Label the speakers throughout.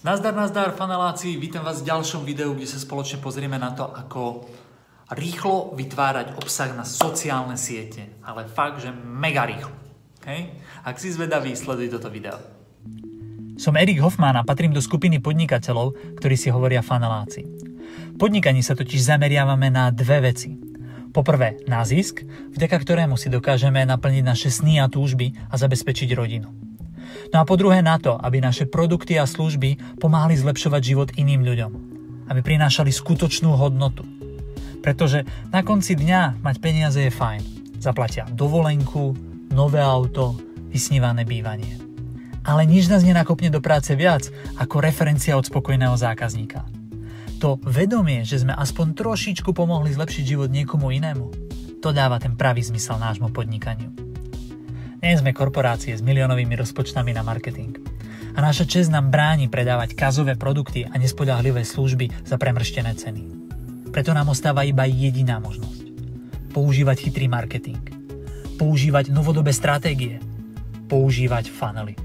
Speaker 1: Nazdar, nazdar, faneláci, vítam vás v ďalšom videu, kde sa spoločne pozrieme na to, ako rýchlo vytvárať obsah na sociálne siete. Ale fakt, že mega rýchlo. Okay? Ak si zvedavý, sleduj toto video.
Speaker 2: Som Erik Hoffman a patrím do skupiny podnikateľov, ktorí si hovoria faneláci. V podnikaní sa totiž zameriavame na dve veci. Poprvé na zisk, vďaka ktorému si dokážeme naplniť naše sny a túžby a zabezpečiť rodinu. No a po druhé na to, aby naše produkty a služby pomáhali zlepšovať život iným ľuďom. Aby prinášali skutočnú hodnotu. Pretože na konci dňa mať peniaze je fajn. Zaplatia dovolenku, nové auto, vysnívané bývanie. Ale nič nás nenakopne do práce viac ako referencia od spokojného zákazníka. To vedomie, že sme aspoň trošičku pomohli zlepšiť život niekomu inému, to dáva ten pravý zmysel nášmu podnikaniu. Nie sme korporácie s miliónovými rozpočtami na marketing. A naša čest nám bráni predávať kazové produkty a nespodahlivé služby za premrštené ceny. Preto nám ostáva iba jediná možnosť. Používať chytrý marketing. Používať novodobé stratégie. Používať funnely.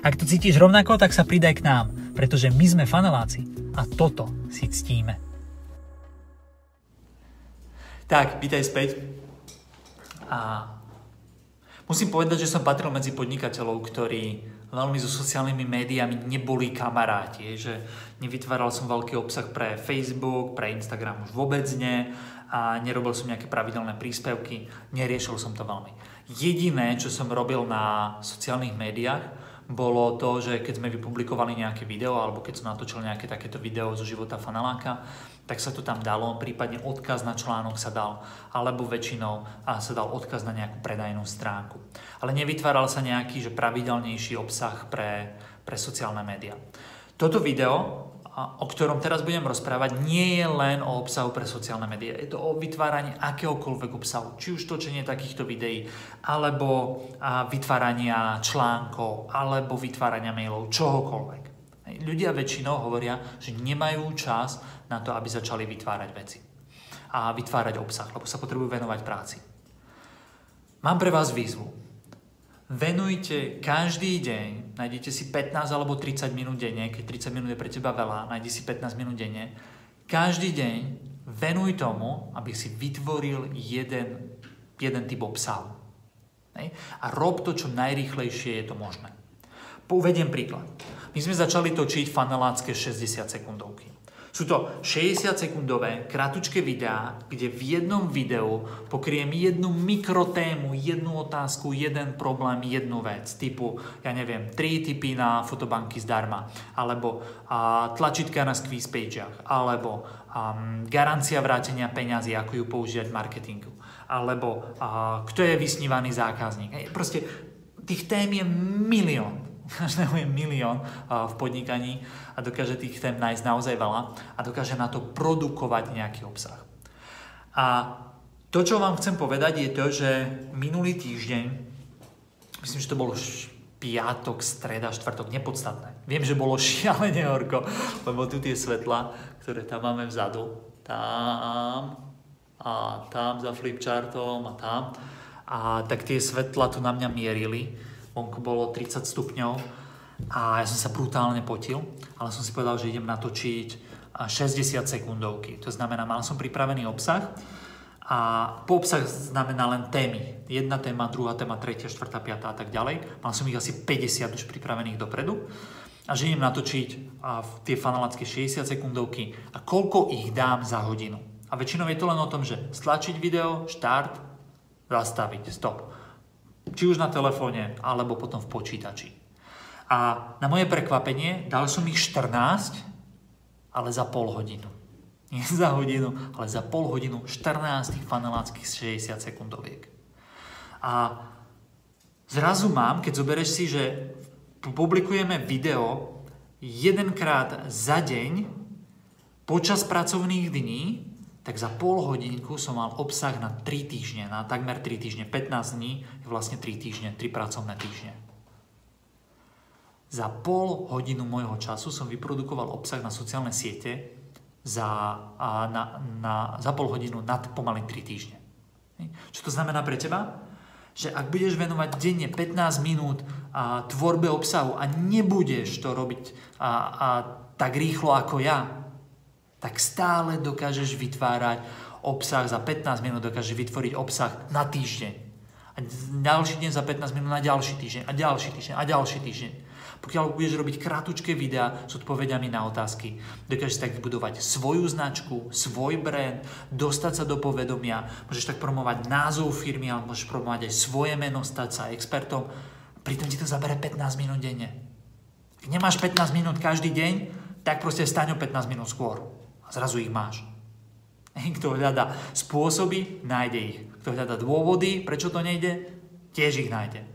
Speaker 2: Ak to cítiš rovnako, tak sa pridaj k nám, pretože my sme faneláci a toto si ctíme.
Speaker 1: Tak, vítaj späť. A Musím povedať, že som patril medzi podnikateľov, ktorí veľmi so sociálnymi médiami neboli kamaráti, že nevytváral som veľký obsah pre Facebook, pre Instagram už vôbec nie a nerobil som nejaké pravidelné príspevky, neriešil som to veľmi. Jediné, čo som robil na sociálnych médiách, bolo to, že keď sme vypublikovali nejaké video alebo keď som natočil nejaké takéto video zo života faneláka, tak sa to tam dalo, prípadne odkaz na článok sa dal, alebo väčšinou sa dal odkaz na nejakú predajnú stránku. Ale nevytváral sa nejaký že pravidelnejší obsah pre, pre sociálne médiá. Toto video, o ktorom teraz budem rozprávať, nie je len o obsahu pre sociálne médiá. Je to o vytváraní akéhokoľvek obsahu, či už točenie takýchto videí, alebo vytvárania článkov, alebo vytvárania mailov, čohokoľvek. Ľudia väčšinou hovoria, že nemajú čas na to, aby začali vytvárať veci a vytvárať obsah, lebo sa potrebujú venovať práci. Mám pre vás výzvu. Venujte každý deň, nájdete si 15 alebo 30 minút denne, keď 30 minút je pre teba veľa, nájdi si 15 minút denne. Každý deň venuj tomu, aby si vytvoril jeden, jeden typ obsahu. A rob to, čo najrýchlejšie je to možné. Uvediem príklad. My sme začali točiť fanelácké 60 sekundovky. Sú to 60 sekundové, kratučké videá, kde v jednom videu pokriem jednu mikrotému, jednu otázku, jeden problém, jednu vec. Typu, ja neviem, 3 typy na fotobanky zdarma, alebo a, tlačítka na squeeze pageach, alebo um, garancia vrátenia peňazí, ako ju používať v marketingu, alebo a, kto je vysnívaný zákazník. Hej, proste tých tém je milión každého je milión v podnikaní a dokáže tých tém nájsť naozaj veľa a dokáže na to produkovať nejaký obsah. A to, čo vám chcem povedať, je to, že minulý týždeň, myslím, že to bolo piatok, streda, štvrtok, nepodstatné. Viem, že bolo šialene horko, lebo tu tie svetla, ktoré tam máme vzadu, tam a tam za flipchartom a tam, a tak tie svetla tu na mňa mierili vonku bolo 30 stupňov a ja som sa brutálne potil, ale som si povedal, že idem natočiť 60 sekundovky. To znamená, mal som pripravený obsah a po obsah znamená len témy. Jedna téma, druhá téma, tretia, štvrtá, piatá a tak ďalej. Mal som ich asi 50 už pripravených dopredu a že idem natočiť a tie fanelácké 60 sekundovky a koľko ich dám za hodinu. A väčšinou je to len o tom, že stlačiť video, štart, zastaviť, stop či už na telefóne, alebo potom v počítači. A na moje prekvapenie dal som ich 14, ale za pol hodinu. Nie za hodinu, ale za pol hodinu 14 faneláckých 60 sekundoviek. A zrazu mám, keď zoberieš si, že publikujeme video jedenkrát za deň počas pracovných dní, tak za pol hodinku som mal obsah na 3 týždne, na takmer 3 týždne. 15 dní je vlastne 3 týždne, 3 pracovné týždne. Za pol hodinu môjho času som vyprodukoval obsah na sociálne siete za, a na, na, za pol hodinu nad pomaly 3 týždne. Čo to znamená pre teba? že ak budeš venovať denne 15 minút a, tvorbe obsahu a nebudeš to robiť a, a tak rýchlo ako ja, tak stále dokážeš vytvárať obsah za 15 minút, dokážeš vytvoriť obsah na týždeň. A ďalší deň za 15 minút na ďalší týždeň a ďalší týždeň a ďalší týždeň. Pokiaľ budeš robiť krátučké videá s odpovediami na otázky, dokážeš tak vybudovať svoju značku, svoj brand, dostať sa do povedomia, môžeš tak promovať názov firmy, ale môžeš promovať aj svoje meno, stať sa expertom. Pritom ti to zabere 15 minút denne. Ak nemáš 15 minút každý deň, tak proste staň o 15 minút skôr. A zrazu ich máš. Kto hľadá spôsoby, nájde ich. Kto hľadá dôvody, prečo to nejde, tiež ich nájde.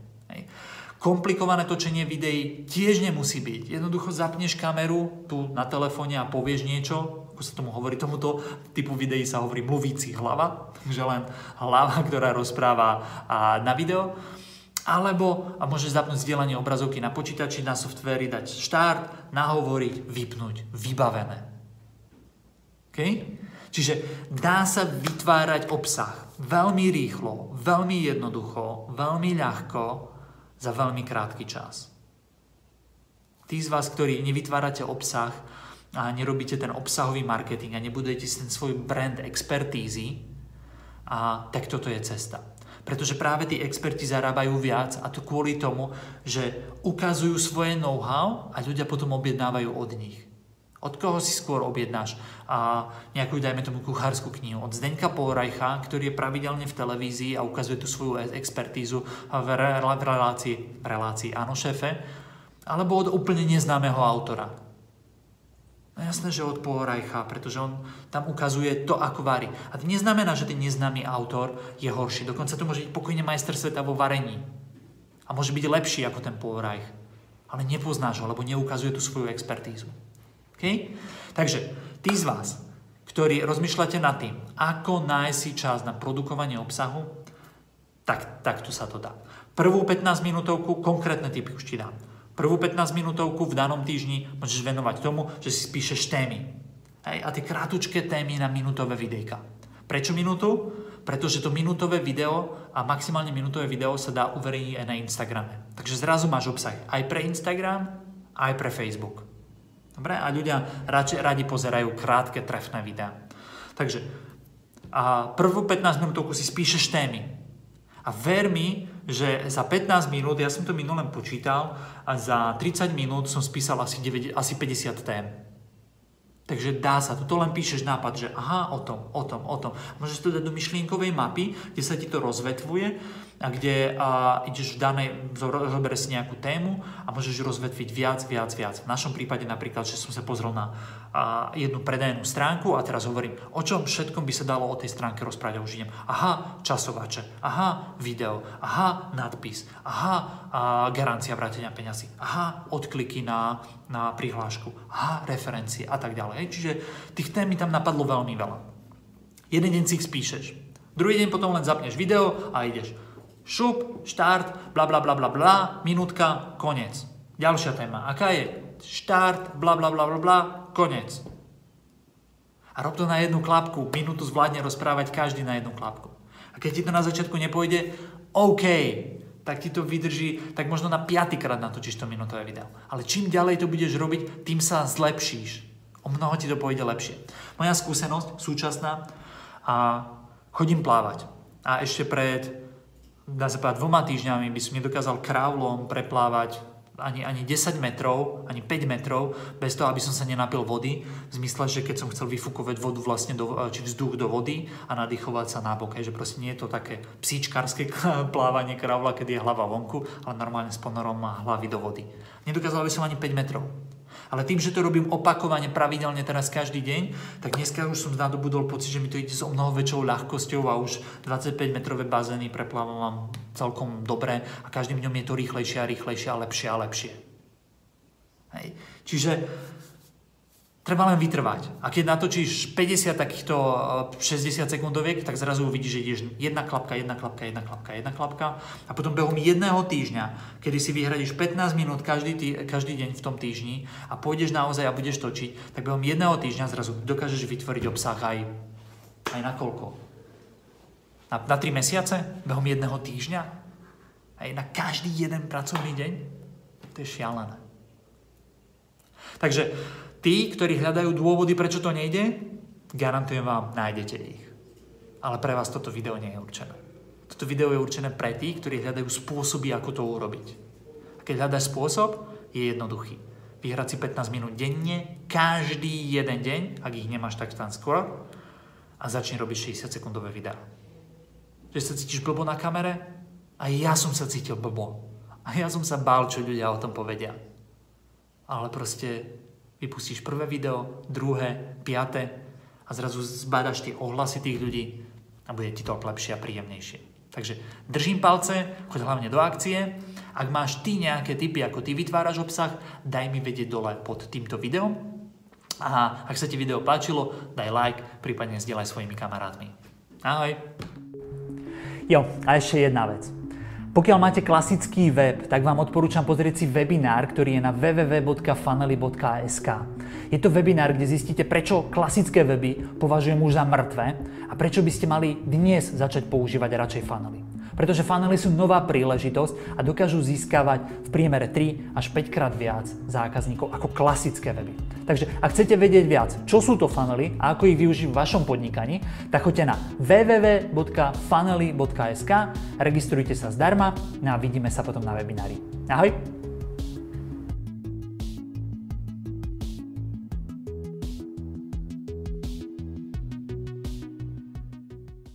Speaker 1: Komplikované točenie videí tiež nemusí byť. Jednoducho zapneš kameru tu na telefóne a povieš niečo, ako sa tomu hovorí, tomuto typu videí sa hovorí mluvíci hlava, takže len hlava, ktorá rozpráva na video. Alebo a môžeš zapnúť zdieľanie obrazovky na počítači, na softveri, dať štart, nahovoriť, vypnúť, vybavené. Okay? Čiže dá sa vytvárať obsah veľmi rýchlo, veľmi jednoducho, veľmi ľahko, za veľmi krátky čas. Tí z vás, ktorí nevytvárate obsah a nerobíte ten obsahový marketing a nebudujete si ten svoj brand expertízy, a tak toto je cesta. Pretože práve tí experti zarábajú viac a to kvôli tomu, že ukazujú svoje know-how a ľudia potom objednávajú od nich. Od koho si skôr objednáš a nejakú, dajme tomu, kuchárskú knihu? Od Zdeňka Pohrajcha, ktorý je pravidelne v televízii a ukazuje tú svoju e- expertízu v, re- v relácii, v relácii Áno šéfe, alebo od úplne neznámeho autora. No jasné, že od Pohrajcha, pretože on tam ukazuje to, ako varí. A to neznamená, že ten neznámy autor je horší. Dokonca to môže byť pokojne majster sveta vo varení. A môže byť lepší ako ten Pohrajch. Ale nepoznáš ho, lebo neukazuje tú svoju expertízu. Okay? Takže tí z vás, ktorí rozmýšľate nad tým, ako nájsť si čas na produkovanie obsahu, tak, tak tu sa to dá. Prvú 15 minútovku, konkrétne typy už ti dám. Prvú 15 minútovku v danom týždni môžeš venovať tomu, že si spíšeš témy. Hej, a tie krátučké témy na minútové videjka. Prečo minútu? Pretože to minútové video a maximálne minútové video sa dá uverejniť aj na Instagrame. Takže zrazu máš obsah aj pre Instagram, aj pre Facebook. Dobre? A ľudia radši, radi pozerajú krátke, trefné videá. Takže a prvú 15 minútovku si spíšeš témy. A ver mi, že za 15 minút, ja som to minulé počítal, a za 30 minút som spísal asi, 9, asi 50 tém. Takže dá sa, toto len píšeš nápad, že aha, o tom, o tom, o tom. Môžeš to dať do myšlienkovej mapy, kde sa ti to rozvetvuje a kde a, ideš v danej, zoberieš si nejakú tému a môžeš rozvetviť viac, viac, viac. V našom prípade napríklad, že som sa pozrel na a, jednu predajnú stránku a teraz hovorím, o čom všetkom by sa dalo o tej stránke rozprávať už idem. Aha, časovače, aha, video, aha, nadpis, aha, a, garancia vrátenia peňazí, aha, odkliky na, na prihlášku, aha, referencie a tak ďalej. Čiže tých tém mi tam napadlo veľmi veľa. Jeden deň si ich spíšeš. Druhý deň potom len zapneš video a ideš šup, štart, bla bla bla bla bla, minútka, koniec. Ďalšia téma. Aká je? Štart, bla bla bla bla bla, koniec. A rob to na jednu klapku. Minútu zvládne rozprávať každý na jednu klapku. A keď ti to na začiatku nepôjde, OK, tak ti to vydrží, tak možno na piatýkrát natočíš to minútové video. Ale čím ďalej to budeš robiť, tým sa zlepšíš. O mnoho ti to pôjde lepšie. Moja skúsenosť súčasná a chodím plávať. A ešte pred dá sa povedať, dvoma týždňami by som nedokázal kravlom preplávať ani, ani 10 metrov, ani 5 metrov, bez toho, aby som sa nenapil vody. V zmysle, že keď som chcel vyfúkovať vodu vlastne, do, či vzduch do vody a nadýchovať sa na bok. že proste nie je to také psíčkarské plávanie kravla, keď je hlava vonku, ale normálne s ponorom hlavy do vody. Nedokázal by som ani 5 metrov. Ale tým, že to robím opakovane, pravidelne teraz každý deň, tak dneska už som nadobudol pocit, že mi to ide s o mnoho väčšou ľahkosťou a už 25-metrové bazény preplávam celkom dobre a každým dňom je to rýchlejšie a rýchlejšie a lepšie a lepšie. Hej. Čiže Treba len vytrvať. A keď natočíš 50 takýchto 60 eh, sekundoviek, tak zrazu uvidíš, že ideš jedna klapka, jedna klapka, jedna klapka, jedna klapka. A potom behom jedného týždňa, kedy si vyhradíš 15 minút každý, tý, každý deň v tom týždni a pôjdeš naozaj a budeš točiť, tak behom jedného týždňa zrazu dokážeš vytvoriť obsah aj, aj na koľko? Na, na 3 mesiace? Behom jedného týždňa? Aj na každý jeden pracovný deň? To je šialené. Takže tí, ktorí hľadajú dôvody, prečo to nejde, garantujem vám, nájdete ich. Ale pre vás toto video nie je určené. Toto video je určené pre tých, ktorí hľadajú spôsoby, ako to urobiť. A keď hľadáš spôsob, je jednoduchý. Vyhrať si 15 minút denne, každý jeden deň, ak ich nemáš, tak tam skôr, a začni robiť 60 sekundové videá. Že sa cítiš blbo na kamere? A ja som sa cítil blbo. A ja som sa bál, čo ľudia o tom povedia. Ale proste vypustíš prvé video, druhé, piaté a zrazu zbadaš tie ohlasy tých ľudí a bude ti to lepšie a príjemnejšie. Takže držím palce, choď hlavne do akcie. Ak máš ty nejaké tipy, ako ty vytváraš obsah, daj mi vedieť dole pod týmto videom. A ak sa ti video páčilo, daj like, prípadne zdieľaj svojimi kamarátmi. Ahoj!
Speaker 2: Jo, a ešte jedna vec. Pokiaľ máte klasický web, tak vám odporúčam pozrieť si webinár, ktorý je na www.funnely.sk. Je to webinár, kde zistíte, prečo klasické weby považujem už za mŕtve a prečo by ste mali dnes začať používať radšej funnely. Pretože funnely sú nová príležitosť a dokážu získavať v priemere 3 až 5 krát viac zákazníkov ako klasické weby. Takže ak chcete vedieť viac, čo sú to funnely a ako ich využiť v vašom podnikaní, tak choďte na www.funnely.sk, registrujte sa zdarma no a vidíme sa potom na webinári. Ahoj!